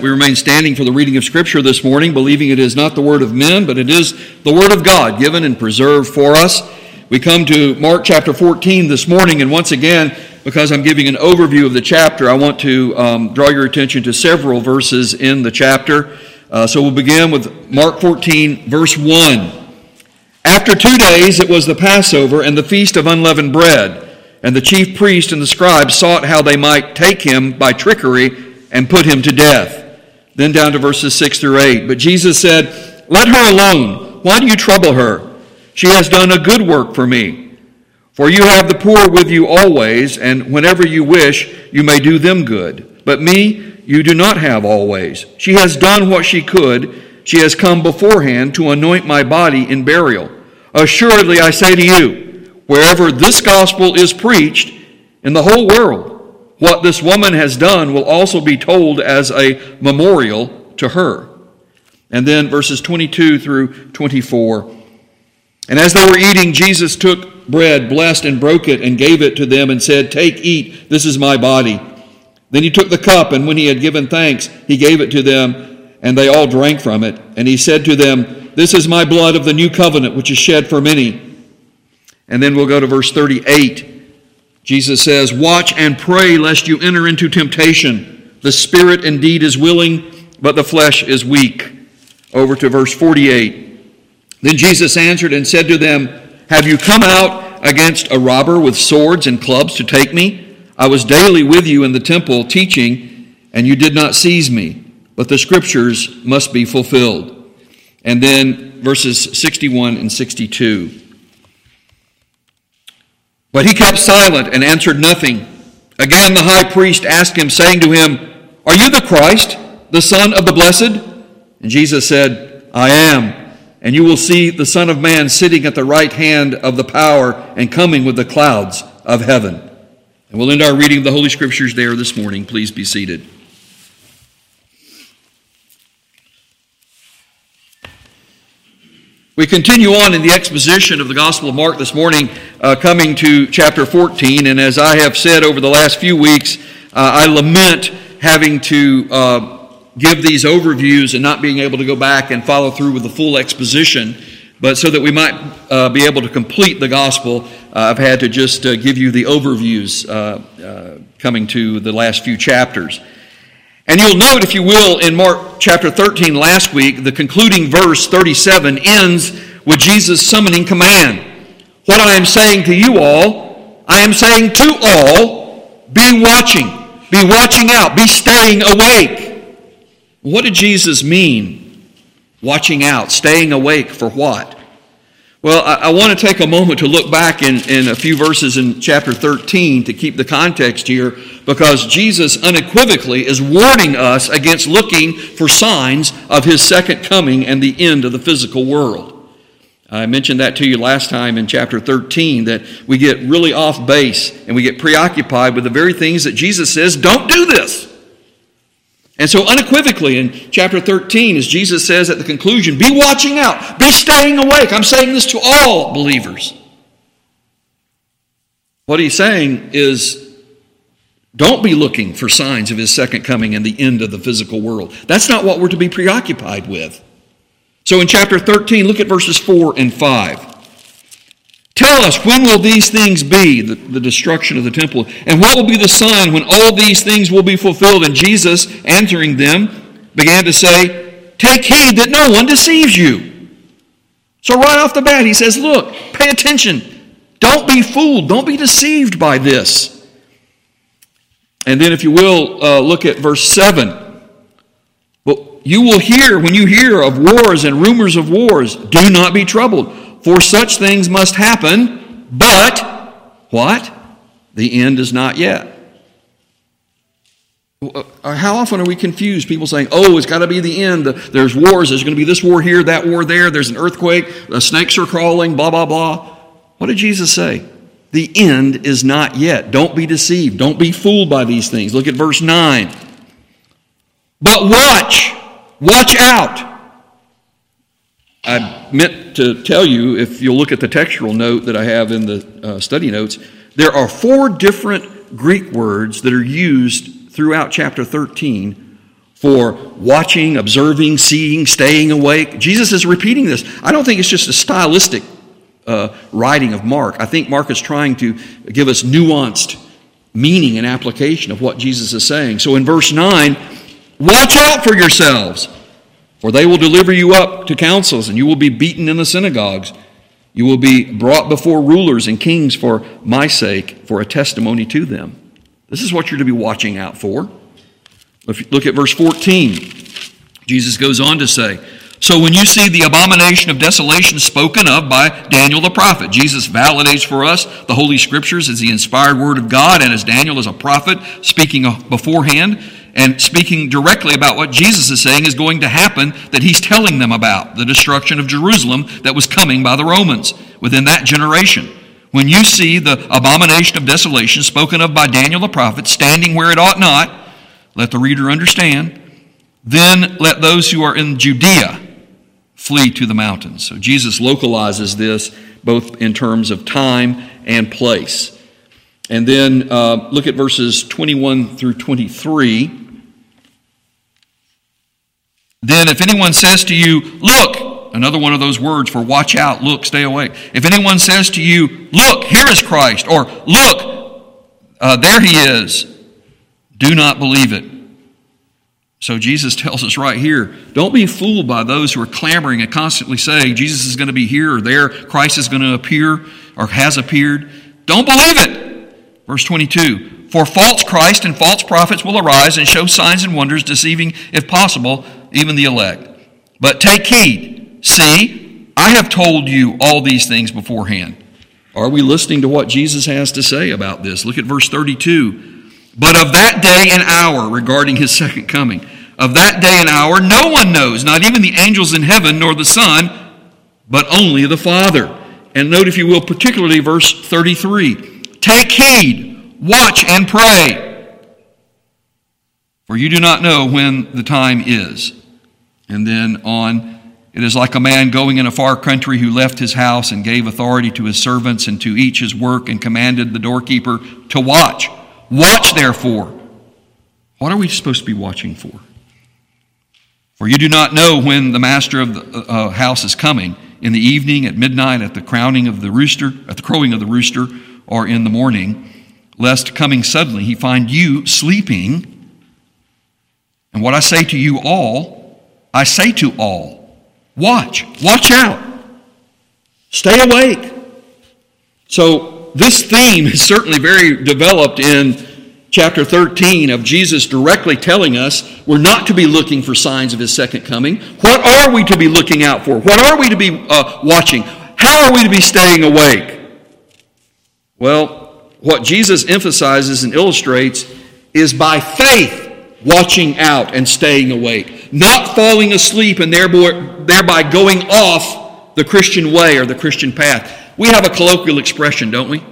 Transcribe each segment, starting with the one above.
We remain standing for the reading of Scripture this morning, believing it is not the Word of men, but it is the Word of God given and preserved for us. We come to Mark chapter 14 this morning, and once again, because I'm giving an overview of the chapter, I want to um, draw your attention to several verses in the chapter. Uh, so we'll begin with Mark 14, verse 1. After two days, it was the Passover and the feast of unleavened bread, and the chief priest and the scribes sought how they might take him by trickery and put him to death. Then down to verses 6 through 8. But Jesus said, Let her alone. Why do you trouble her? She has done a good work for me. For you have the poor with you always, and whenever you wish, you may do them good. But me you do not have always. She has done what she could. She has come beforehand to anoint my body in burial. Assuredly, I say to you, wherever this gospel is preached in the whole world, what this woman has done will also be told as a memorial to her. And then verses 22 through 24. And as they were eating, Jesus took bread, blessed and broke it, and gave it to them, and said, Take, eat, this is my body. Then he took the cup, and when he had given thanks, he gave it to them, and they all drank from it. And he said to them, This is my blood of the new covenant, which is shed for many. And then we'll go to verse 38. Jesus says, Watch and pray lest you enter into temptation. The spirit indeed is willing, but the flesh is weak. Over to verse 48. Then Jesus answered and said to them, Have you come out against a robber with swords and clubs to take me? I was daily with you in the temple teaching, and you did not seize me. But the scriptures must be fulfilled. And then verses 61 and 62. But he kept silent and answered nothing. Again, the high priest asked him, saying to him, Are you the Christ, the Son of the Blessed? And Jesus said, I am. And you will see the Son of Man sitting at the right hand of the power and coming with the clouds of heaven. And we'll end our reading of the Holy Scriptures there this morning. Please be seated. We continue on in the exposition of the Gospel of Mark this morning, uh, coming to chapter 14. And as I have said over the last few weeks, uh, I lament having to uh, give these overviews and not being able to go back and follow through with the full exposition. But so that we might uh, be able to complete the Gospel, uh, I've had to just uh, give you the overviews coming to the last few chapters. And you'll note, if you will, in Mark chapter 13 last week, the concluding verse 37 ends with Jesus' summoning command. What I am saying to you all, I am saying to all, be watching, be watching out, be staying awake. What did Jesus mean? Watching out, staying awake for what? Well, I, I, want to take a moment to look back in, in a few verses in chapter 13 to keep the context here because Jesus unequivocally is warning us against looking for signs of his second coming and the end of the physical world. I mentioned that to you last time in chapter 13 that we get really off base and we get preoccupied with the very things that Jesus says, don't do this. And so, unequivocally, in chapter 13, as Jesus says at the conclusion, be watching out, be staying awake. I'm saying this to all believers. What he's saying is, don't be looking for signs of his second coming and the end of the physical world. That's not what we're to be preoccupied with. So, in chapter 13, look at verses 4 and 5. Tell us, when will these things be, the, the, destruction of the temple? And what will be the sign when all these things will be fulfilled? And Jesus, answering them, began to say, Take heed that no one deceives you. So, right off the bat, he says, Look, pay attention. Don't be fooled. Don't be deceived by this. And then, if you will, uh, look at verse 7. You will hear, when you hear of wars and rumors of wars, do not be troubled for such things must happen, but what? The end is not yet. Uh, how often are we confused? People saying, oh, it's got to be the end. There's wars. There's going to be this war here, that war there. There's an earthquake. The snakes are crawling, blah, blah, blah. What did Jesus say? The end is not yet. Don't be deceived. Don't be fooled by these things. Look at verse 9. But watch. Watch out. I meant to tell you, if you'll look at the textual note that I have in the uh, study notes, there are four different Greek words that are used throughout chapter 13 for watching, observing, seeing, staying awake. Jesus is repeating this. I don't think it's just a stylistic uh, writing of Mark. I think Mark is trying to give us nuanced meaning and application of what Jesus is saying. So in verse 9, watch out for yourselves, for they will deliver you up to councils, and you will be beaten in the synagogues. You will be brought before rulers and kings for my sake, for a testimony to them. This is what you're to be watching out for. If you look at verse 14, Jesus goes on to say, So when you see the abomination of desolation spoken of by Daniel the prophet, Jesus validates for us the Holy Scriptures as the inspired Word of God, and as Daniel is a prophet speaking beforehand and speaking directly about what Jesus is saying is going to happen that he's telling them about the destruction of Jerusalem that was coming by the Romans within that generation. When you see the abomination of desolation spoken of by Daniel the prophet standing where it ought not, let the reader understand. Then let those who are in Judea flee to the mountains. So Jesus localizes this both in terms of time and place. And then uh, look at verses 21 through 23. Then, if anyone says to you, Look, another one of those words for watch out, look, stay away. If anyone says to you, Look, here is Christ, or Look, uh, there he is, do not believe it. So Jesus tells us right here don't be fooled by those who are clamoring and constantly saying Jesus is going to be here or there, Christ is going to appear or has appeared. Don't believe it. Verse 22 For false Christ and false prophets will arise and show signs and wonders, deceiving, if possible, even the elect. But take heed. See, I have told you all these things beforehand. Are we listening to what Jesus has to say about this? Look at verse 32. But of that day and hour regarding his second coming, of that day and hour, no one knows, not even the angels in heaven, nor the Son, but only the Father. And note, if you will, particularly verse 33 Take heed, watch, and pray, for you do not know when the time is. And then on, it is like a man going in a far country who left his house and gave authority to his servants and to each his work and commanded the doorkeeper to watch. Watch therefore. What are we supposed to be watching for? For you do not know when the master of the uh, uh, house is coming, in the evening, at midnight, at the crowning of the rooster, at the crowing of the rooster, or in the morning, lest coming suddenly he find you sleeping. And what I say to you all, I say to all watch, watch out, stay awake. So this theme is certainly very developed in chapter 13 of Jesus directly telling us we're not to be looking for signs of his second coming. What are we to be looking out for? What are we to be uh, watching? How are we to be staying awake? Well, what Jesus emphasizes and illustrates is by faith watching out and staying awake, not falling asleep and thereby going off the Christian way or the Christian path. We have a colloquial expression, don't we?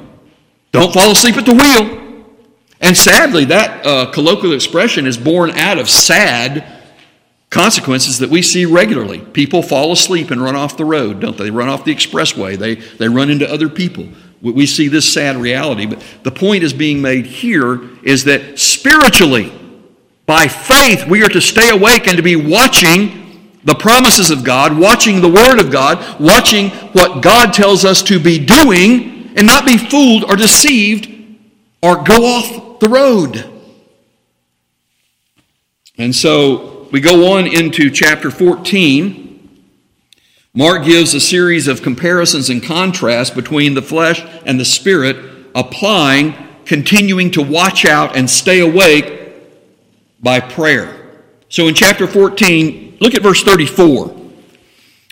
Don't fall asleep at the wheel. And sadly, that uh, colloquial expression is born out of sad consequences that we see regularly. People fall asleep and run off the road, don't they? They run off the expressway, they, they run into other people. We see this sad reality. But the point is being made here is that spiritually, by faith, we are to stay awake and to be watching the promises of God, watching the Word of God, watching what God tells us to be doing, and not be fooled or deceived or go off the road. And so we go on into chapter 14. Mark gives a series of comparisons and contrasts between the flesh and the spirit, applying, continuing to watch out and stay awake by prayer. So in chapter 14, look at verse 34,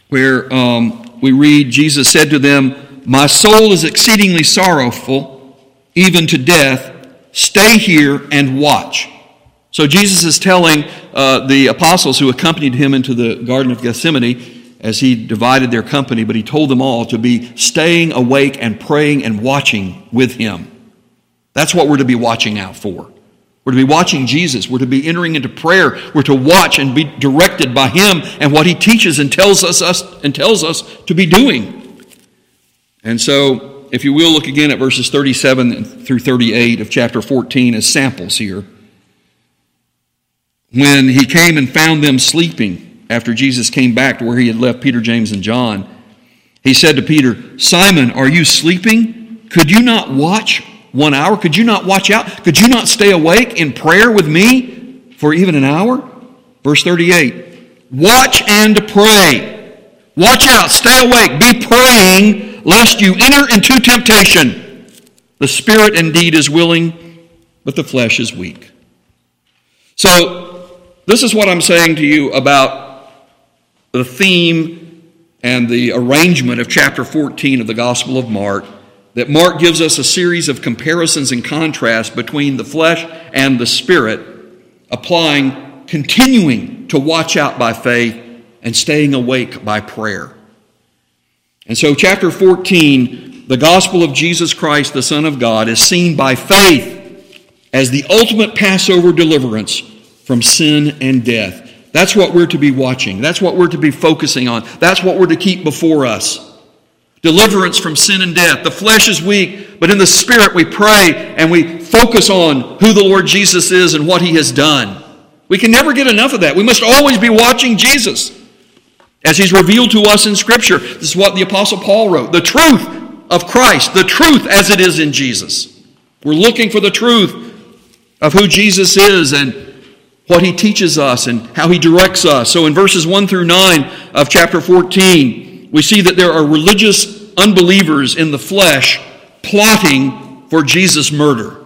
where um, we read, Jesus said to them, My soul is exceedingly sorrowful, even to death. Stay here and watch. So Jesus is telling uh, the apostles who accompanied him into the Garden of Gethsemane as he divided their company, but he told them all to be staying awake and praying and watching with him. That's what we're to be watching out for. We're to be watching Jesus. We're to be entering into prayer. We're to watch and be directed by Him and what He teaches and tells us, us and tells us to be doing. And so, if you will, look again at verses 37 through 38 of chapter 14 as samples here. when he came and found them sleeping after Jesus came back to where he had left Peter, James, and John, he said to Peter, Simon, are you sleeping? Could you not watch one hour? Could you not watch out? Could you not stay awake in prayer with me for even an hour? Verse 38 Watch and pray. Watch out, stay awake, be praying, lest you enter into temptation. The spirit indeed is willing, but the flesh is weak. So, this is what I'm saying to you about the theme and the arrangement of chapter 14 of the Gospel of Mark. That Mark gives us a series of comparisons and contrasts between the flesh and the spirit, applying, continuing to watch out by faith and staying awake by prayer. And so, chapter 14, the gospel of Jesus Christ, the Son of God, is seen by faith as the ultimate Passover deliverance from sin and death. That's what we're to be watching. That's what we're to be focusing on. That's what we're to keep before us. Deliverance from sin and death. The flesh is weak, but in the spirit we pray and we focus on who the Lord Jesus is and what he has done. We can never get enough of that. We must always be watching Jesus as he's revealed to us in Scripture. This is what the Apostle Paul wrote the truth of Christ, the truth as it is in Jesus. We're looking for the truth of who Jesus is and what he teaches us and how he directs us. So in verses 1 through 9 of chapter 14, we see that there are religious unbelievers in the flesh plotting for Jesus' murder.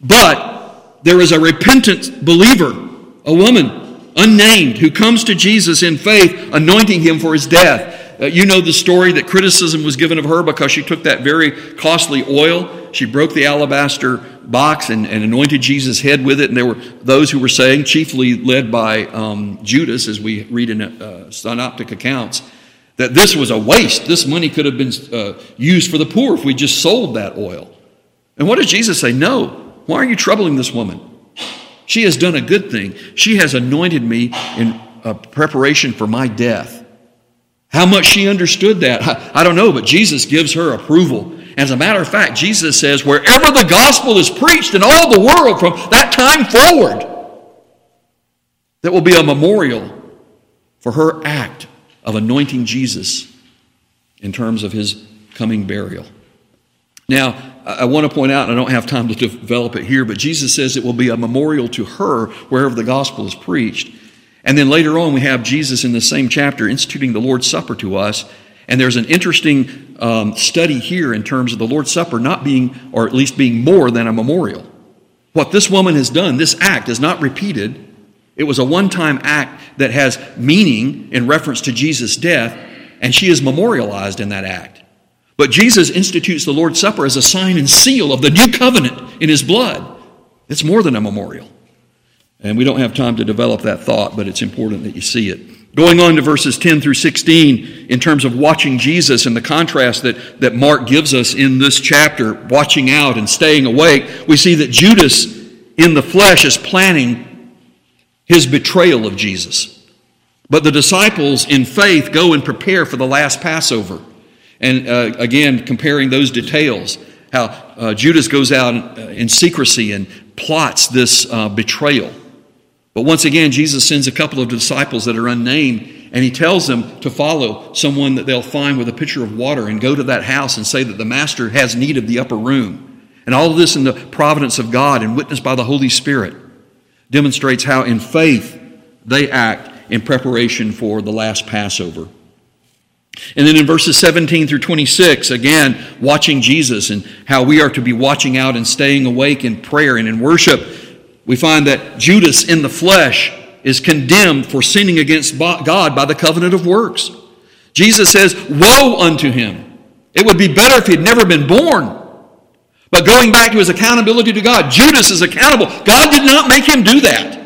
But there is a repentant believer, a woman, unnamed, who comes to Jesus in faith, anointing him for his death. Uh, you know the story that criticism was given of her because she took that very costly oil. She broke the alabaster box and, and anointed Jesus' head with it. And there were those who were saying, chiefly led by um, Judas, as we read in uh, synoptic accounts, that this was a waste. This money could have been uh, used for the poor if we just sold that oil. And what does Jesus say? No. Why are you troubling this woman? She has done a good thing. She has anointed me in uh, preparation for my death. How much she understood that, I don't know, but Jesus gives her approval. As a matter of fact, Jesus says, wherever the gospel is preached in all the world from that time forward, that will be a memorial for her act of anointing Jesus in terms of his coming burial. Now, I want to point out, and I don't have time to develop it here, but Jesus says it will be a memorial to her wherever the gospel is preached. And then later on, we have Jesus in the same chapter instituting the Lord's Supper to us. And there's an interesting um, study here in terms of the Lord's Supper not being, or at least being more than a memorial. What this woman has done, this act, is not repeated. It was a one time act that has meaning in reference to Jesus' death, and she is memorialized in that act. But Jesus institutes the Lord's Supper as a sign and seal of the new covenant in his blood. It's more than a memorial. And we don't have time to develop that thought, but it's important that you see it. Going on to verses 10 through 16, in terms of watching Jesus and the contrast that, that Mark gives us in this chapter, watching out and staying awake, we see that Judas in the flesh is planning his betrayal of Jesus. But the disciples in faith go and prepare for the last Passover. And uh, again, comparing those details, how uh, Judas goes out in secrecy and plots this uh, betrayal. But once again, Jesus sends a couple of disciples that are unnamed, and he tells them to follow someone that they'll find with a pitcher of water and go to that house and say that the master has need of the upper room. And all of this in the providence of God and witnessed by the Holy Spirit demonstrates how, in faith, they act in preparation for the last Passover. And then in verses 17 through 26, again, watching Jesus and how we are to be watching out and staying awake in prayer and in worship we find that Judas in the flesh is condemned for sinning against God by the covenant of works. Jesus says, Woe unto him! It would be better if he'd never been born. But going back to his accountability to God, Judas is accountable. God did not make him do that.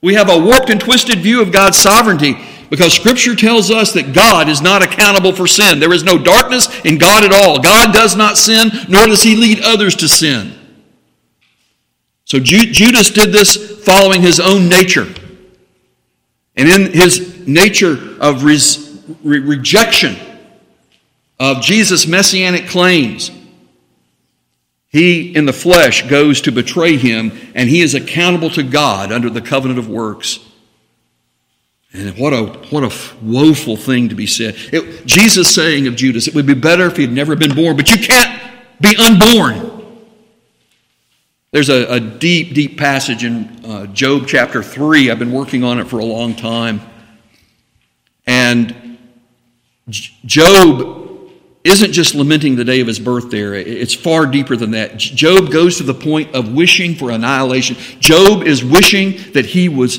We have a warped and twisted view of God's sovereignty because Scripture tells us that God is not accountable for sin. There is no darkness in God at all. God does not sin, nor does he lead others to sin. So Judas did this following his own nature. And in his nature of res- re- rejection of Jesus' messianic claims, He, in the flesh, goes to betray him, and he is accountable to God under the covenant of works. And what a, what a woeful thing to be said. It, Jesus saying of Judas, it would be better if he had never been born, but you can't be unborn. There's a, a deep, deep passage in uh, Job chapter 3. I've been working on it for a long time. And Job isn't just lamenting the day of his birth there, it's far deeper than that. Job goes to the point of wishing for annihilation. Job is wishing that he was,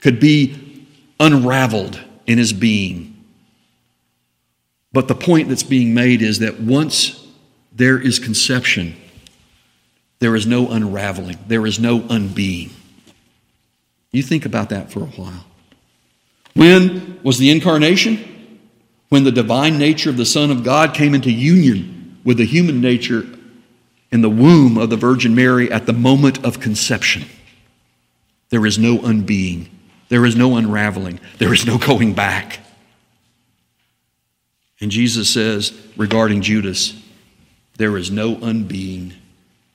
could be unraveled in his being. But the point that's being made is that once there is conception, there is no unraveling, there is no unbeing. You think about that for a while. When was the incarnation? When the divine nature of the Son of God came into union with the human nature in the womb of the Virgin Mary at the moment of conception. There is no unbeing, there is no unraveling, there is no going back. And Jesus says regarding Judas, there is no unbeing.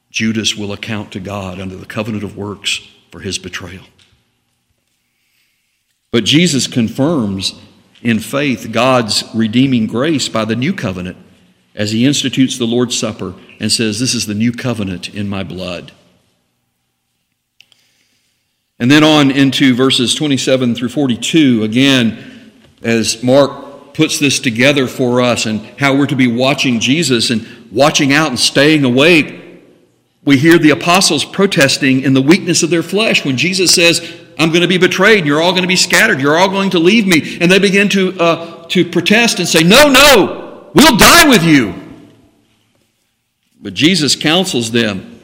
Judas will account to God under the covenant of works for his betrayal. But Jesus confirms in faith God's redeeming grace by the new covenant as he institutes the Lord's Supper and says, This is the new covenant in my blood. And then on into verses 27 through 42, again, as Mark puts this together for us and how we're to be watching Jesus and watching out and staying awake, we hear the apostles protesting in the weakness of their flesh when Jesus says, I'm going to be betrayed. You're all going to be scattered. You're all going to leave me. And they begin to, uh, to protest and say, No, no, we'll die with you. But Jesus counsels them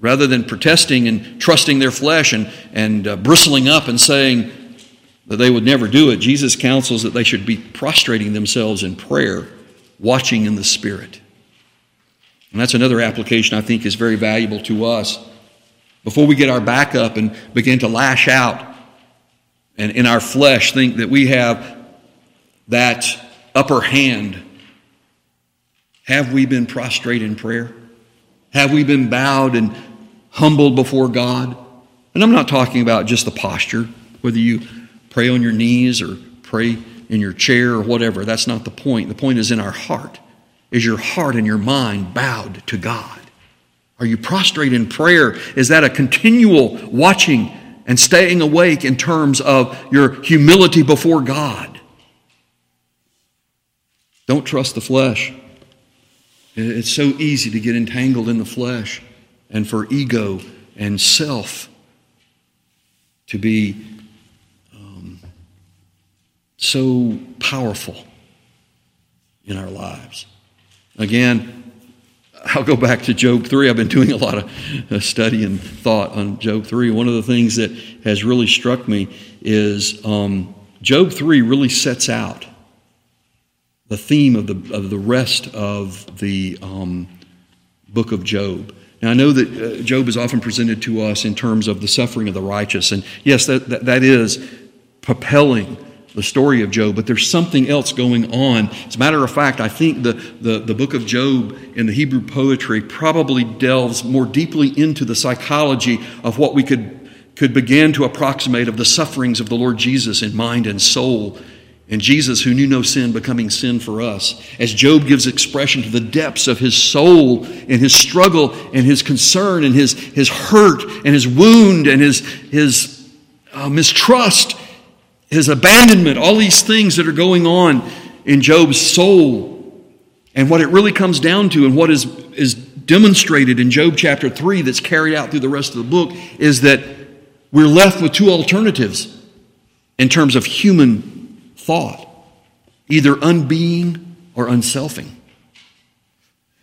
rather than protesting and trusting their flesh and, and uh, bristling up and saying that they would never do it. Jesus counsels that they should be prostrating themselves in prayer, watching in the Spirit. And that's another application I think is very valuable to us before we get our back up and begin to lash out and in our flesh think that we have that upper hand, have we been prostrate in prayer? Have we been bowed and humbled before God? And I'm not talking about just the posture, whether you pray on your knees or pray in your chair or whatever. That's not the point. The point is in our heart. Is your heart and your mind bowed to God? Are you prostrate in prayer? Is that a continual watching and staying awake in terms of your humility before God? Don't trust the flesh. It's so easy to get entangled in the flesh and for ego and self to be um, so powerful in our lives. Again, I'll go back to Job 3. I've been doing a lot of uh, study and thought on Job 3. One of the things that has really struck me is um, Job 3 really sets out the theme of the, of the rest of the um, book of Job. Now, I know that uh, Job is often presented to us in terms of the suffering of the righteous, and yes, that, that, that is propelling the story of Job, but there's something else going on. As a matter of fact, I think the, the, the book of Job in the Hebrew poetry probably delves more deeply into the psychology of what we could, could begin to approximate of the sufferings of the Lord Jesus in mind and soul. And Jesus, who knew no sin, becoming sin for us. As Job gives expression to the depths of his soul and his struggle and his concern and his, his hurt and his wound and his, his uh, mistrust his abandonment, all these things that are going on in Job's soul. And what it really comes down to, and what is, is demonstrated in Job chapter 3 that's carried out through the rest of the book, is that we're left with two alternatives in terms of human thought either unbeing or unselfing.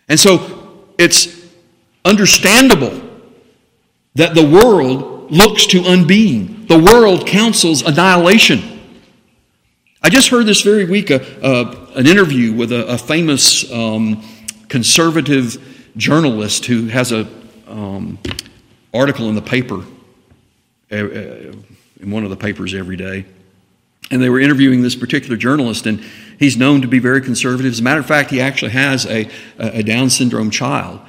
And so it's understandable that the world looks to unbeing the world counsels annihilation. I just heard this very week a, a, an interview with a, a famous um, conservative journalist who has a um, article in the paper, uh, uh, in one of the papers every day. And they were interviewing this particular journalist, and he's known to be very conservative. As a matter of fact, he actually has a, a Down syndrome child.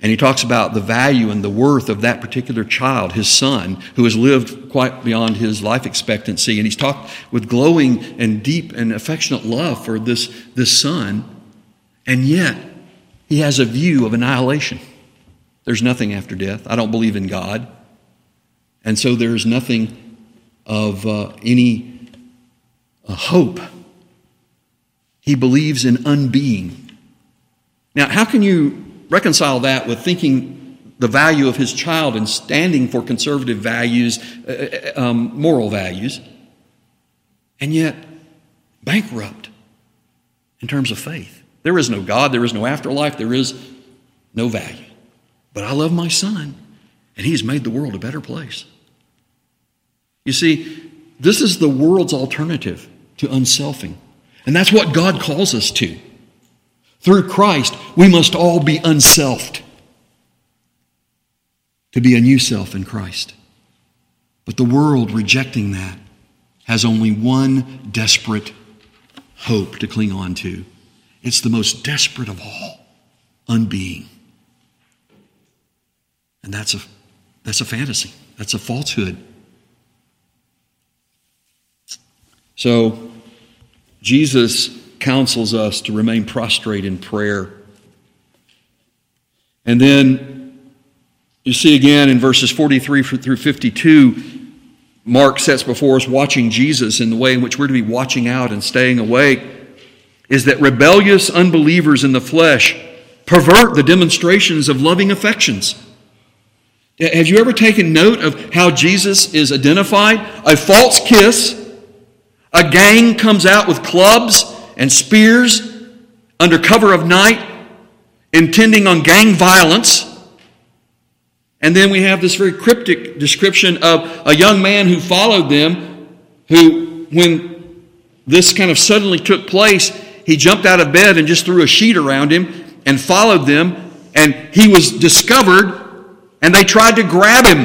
And he talks about the value and the worth of that particular child, his son, who has lived quite beyond his life expectancy. And he's talked with glowing and deep and affectionate love for this, this son. And yet, he has a view of annihilation. There's nothing after death. I don't believe in God. And so there's nothing of uh, any uh, hope. He believes in unbeing. Now, how can you reconcile that with thinking the value of his child and standing for conservative values, uh, uh, um, moral values, and yet bankrupt in terms of faith. There is no God, there is no afterlife, there is no value. But I love my son, and he's made the world a better place. You see, this is the world's alternative to unselfing. And that's what God calls us to. Through Christ, we must all be unselfed to be a new self in Christ. But the world rejecting that has only one desperate hope to cling on to. It's the most desperate of all unbeing. And that's a, that's a fantasy, that's a falsehood. So, Jesus counsels us to remain prostrate in prayer. And then you see again in verses 43 through 52, Mark sets before us watching Jesus in the way in which we're to be watching out and staying awake is that rebellious unbelievers in the flesh pervert the demonstrations of loving affections. Have you ever taken note of how Jesus is identified? A false kiss, a gang comes out with clubs and spears under cover of night, intending on gang violence. And then we have this very cryptic description of a young man who followed them, who, when this kind of suddenly took place, he jumped out of bed and just threw a sheet around him and followed them. And he was discovered, and they tried to grab him.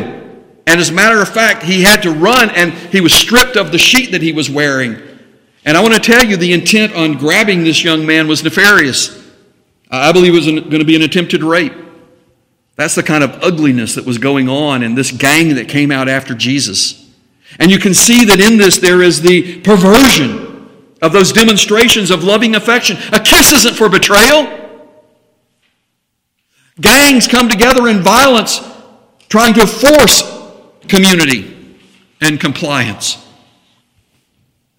And as a matter of fact, he had to run, and he was stripped of the sheet that he was wearing. And I want to tell you the intent on grabbing this young man was nefarious. I believe it was going to be an attempted rape. That's the kind of ugliness that was going on in this gang that came out after Jesus. And you can see that in this there is the perversion of those demonstrations of loving affection. A kiss isn't for betrayal. Gangs come together in violence trying to force community and compliance.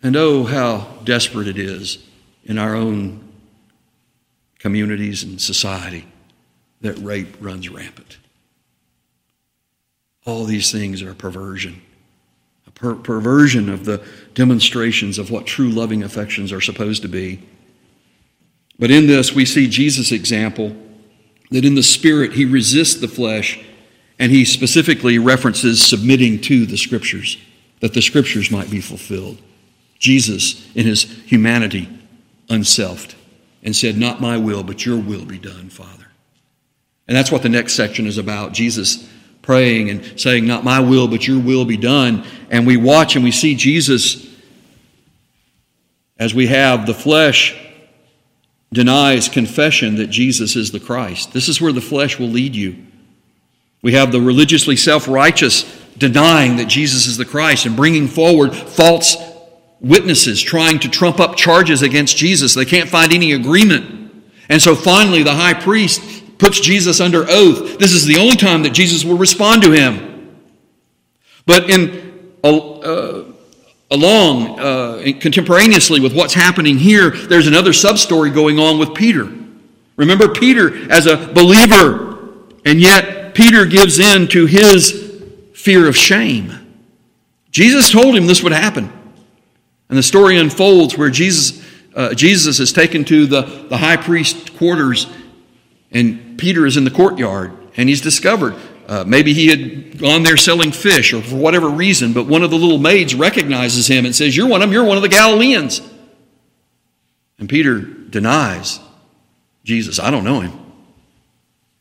And oh, how desperate it is in our own communities and society that rape runs rampant. All these things are a perversion, a per- perversion of the demonstrations of what true loving affections are supposed to be. But in this, we see Jesus' example that in the Spirit, he resists the flesh, and he specifically references submitting to the Scriptures, that the Scriptures might be fulfilled. Jesus, in his humanity, unselfed and said, Not my will, but your will be done, Father. And that's what the next section is about Jesus praying and saying, Not my will, but your will be done. And we watch and we see Jesus as we have the flesh denies confession that Jesus is the Christ. This is where the flesh will lead you. We have the religiously self righteous denying that Jesus is the Christ and bringing forward false witnesses trying to trump up charges against Jesus. They can't find any agreement. And so finally, the high priest puts Jesus under oath. This is the only time that Jesus will respond to him. But in uh, along uh, contemporaneously with what's happening here, there's another sub story going on with Peter. Remember Peter as a believer, and yet Peter gives in to his fear of shame. Jesus told him this would happen. And the story unfolds where Jesus, uh, Jesus is taken to the, the high priest quarters, and Peter is in the courtyard, and he's discovered. Uh, maybe he had gone there selling fish or for whatever reason, but one of the little maids recognizes him and says, You're one of them, you're one of the Galileans. And Peter denies Jesus. I don't know him.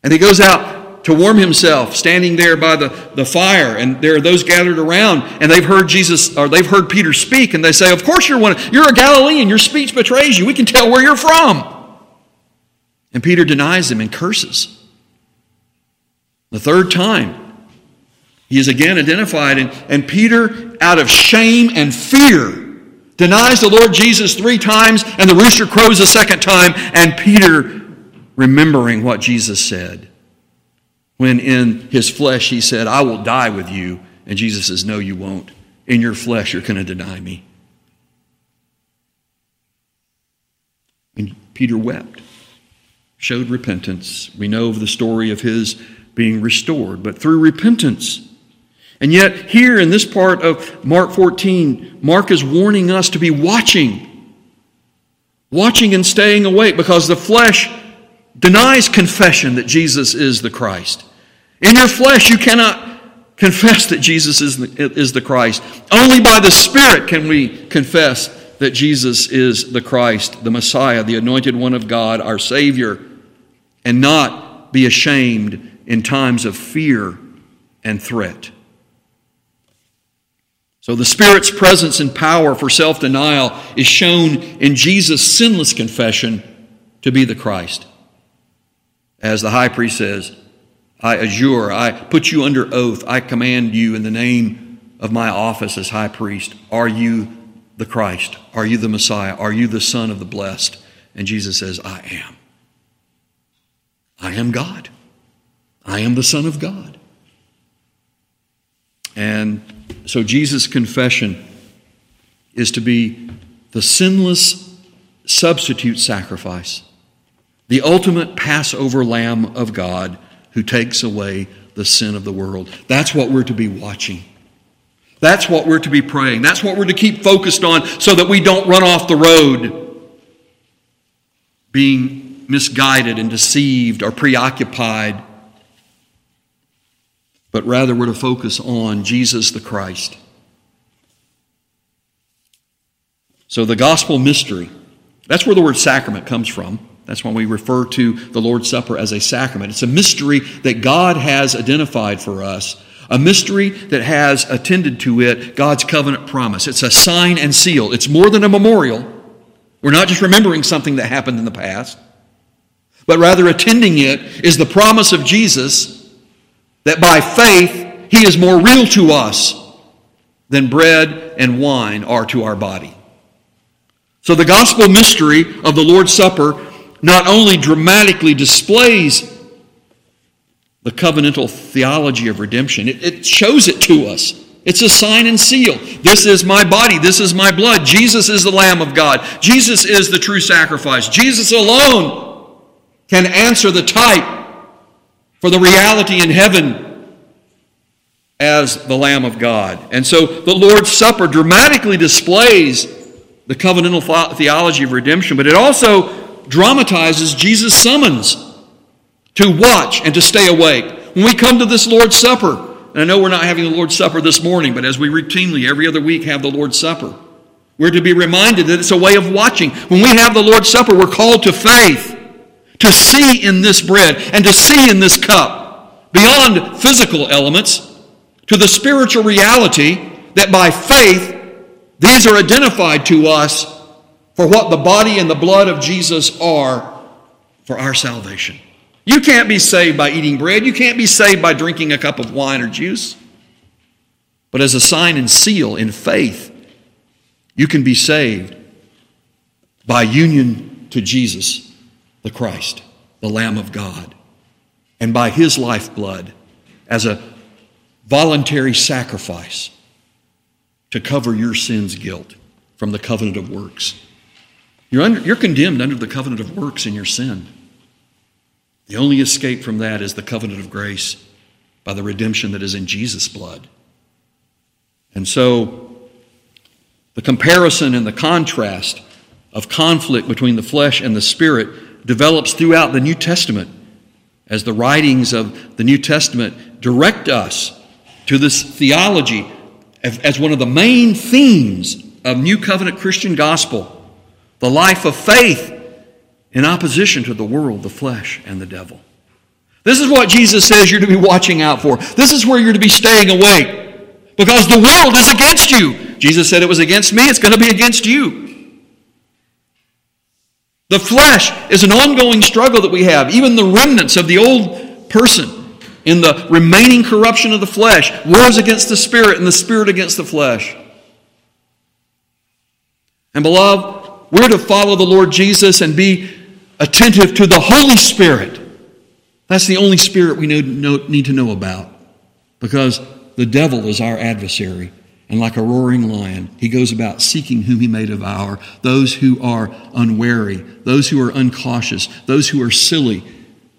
And he goes out to warm himself, standing there by the, the fire, and there are those gathered around, and they've heard Jesus or they've heard Peter speak, and they say, Of course you're one, you're a Galilean, your speech betrays you. We can tell where you're from. And Peter denies them and curses. The third time, he is again identified, and, and Peter, out of shame and fear, denies the Lord Jesus three times, and the rooster crows a second time, and Peter, remembering what Jesus said, when in his flesh he said, I will die with you, and Jesus says, No, you won't. In your flesh, you're going to deny me. And Peter wept, showed repentance. We know of the story of his being restored, but through repentance. And yet, here in this part of Mark 14, Mark is warning us to be watching, watching and staying awake because the flesh denies confession that Jesus is the Christ. In your flesh, you cannot confess that Jesus is the, is the Christ. Only by the Spirit can we confess that Jesus is the Christ, the Messiah, the anointed one of God, our Savior, and not be ashamed in times of fear and threat. So the Spirit's presence and power for self denial is shown in Jesus' sinless confession to be the Christ. As the high priest says, I adjure, I put you under oath, I command you in the name of my office as high priest. Are you the Christ? Are you the Messiah? Are you the Son of the Blessed? And Jesus says, I am. I am God. I am the Son of God. And so Jesus' confession is to be the sinless substitute sacrifice, the ultimate Passover Lamb of God who takes away the sin of the world. That's what we're to be watching. That's what we're to be praying. That's what we're to keep focused on so that we don't run off the road being misguided and deceived or preoccupied but rather we're to focus on Jesus the Christ. So, the gospel mystery, that's where the word sacrament comes from. That's when we refer to the Lord's Supper as a sacrament. It's a mystery that God has identified for us, a mystery that has attended to it God's covenant promise. It's a sign and seal, it's more than a memorial. We're not just remembering something that happened in the past, but rather attending it is the promise of Jesus that by faith he is more real to us than bread and wine are to our body. So the gospel mystery of the Lord's Supper not only dramatically displays the covenantal theology of redemption, it, it, shows it to us. It's a sign and seal. This is my body. This is my blood. Jesus is the Lamb of God. Jesus is the true sacrifice. Jesus alone can answer the type for the reality in heaven as the Lamb of God. And so the Lord's Supper dramatically displays the covenantal theology of redemption, but it also dramatizes Jesus' summons to watch and to stay awake. When we come to this Lord's Supper, and I know we're not having the Lord's Supper this morning, but as we routinely every other week have the Lord's Supper, we're to be reminded that it's a way of watching. When we have the Lord's Supper, we're called to faith to see in this bread and to see in this cup, beyond physical elements, to the spiritual reality that by faith, these are identified to us for what the body and the blood of Jesus are for our salvation. You can't be saved by eating bread. You can't be saved by drinking a cup of wine or juice. But as a sign and seal in faith, you can be saved by union to Jesus the Christ, the Lamb of God, and by his lifeblood as a voluntary sacrifice to cover your sin's guilt from the covenant of works. You're, under, you're condemned under the covenant of works in your sin. The only escape from that is the covenant of grace by the redemption that is in Jesus' blood. And so, the comparison and the contrast of conflict between the flesh and the spirit develops throughout the New Testament as the writings of the New Testament direct us to this theology as one of the main themes of New Covenant Christian gospel the life of faith in opposition to the world, the flesh, and the devil. This is what Jesus says you're to be watching out for. This is where you're to be staying awake because the world is against you. Jesus said it was against me, it's going to be against you. The flesh is an ongoing struggle that we have. Even the remnants of the old person in the remaining corruption of the flesh, wars against the spirit and the spirit against the flesh. And beloved, we're to follow the Lord Jesus and be attentive to the Holy Spirit. That's the only spirit we need to know about because the devil is our adversary. And like a roaring lion, he goes about seeking whom he may devour those who are unwary, those who are uncautious, those who are silly,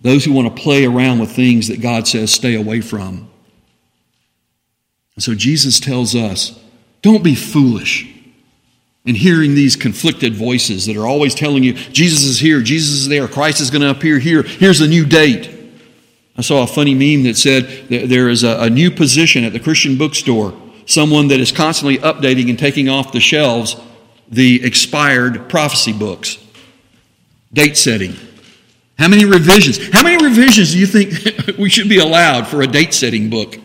those who want to play around with things that God says stay away from. So Jesus tells us don't be foolish in hearing these conflicted voices that are always telling you Jesus is here, Jesus is there, Christ is going to appear here, here's a new date. I saw a funny meme that said there is a, new position at the Christian bookstore, someone that is constantly updating and taking off the shelves the expired prophecy books. Date setting. How many revisions? How many revisions do you think we should be allowed for a date setting book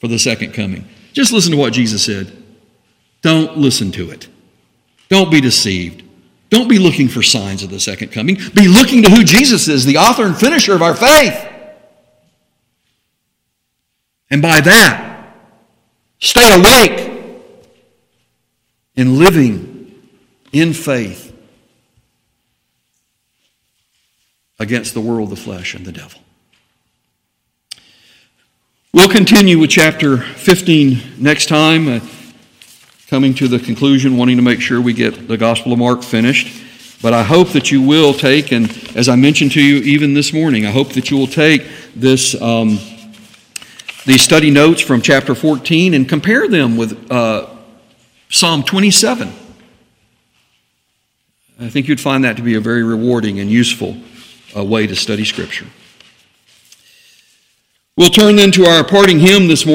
for the second coming? Just listen to what Jesus said. Don't listen to it. Don't be deceived. Don't be looking for signs of the second coming. Be looking to who Jesus is, the author and finisher of our faith. And by that, stay awake in living in faith against the world, the flesh, and the devil. We'll continue with chapter 15 next time. Coming to the conclusion, wanting to make sure we get the Gospel of Mark finished. But I hope that you will take, and as I mentioned to you even this morning, I hope that you will take this um, these study notes from chapter 14 and compare them with uh, Psalm 27. I think you'd find that to be a very rewarding and useful uh, way to study Scripture. We'll turn then to our parting hymn this morning.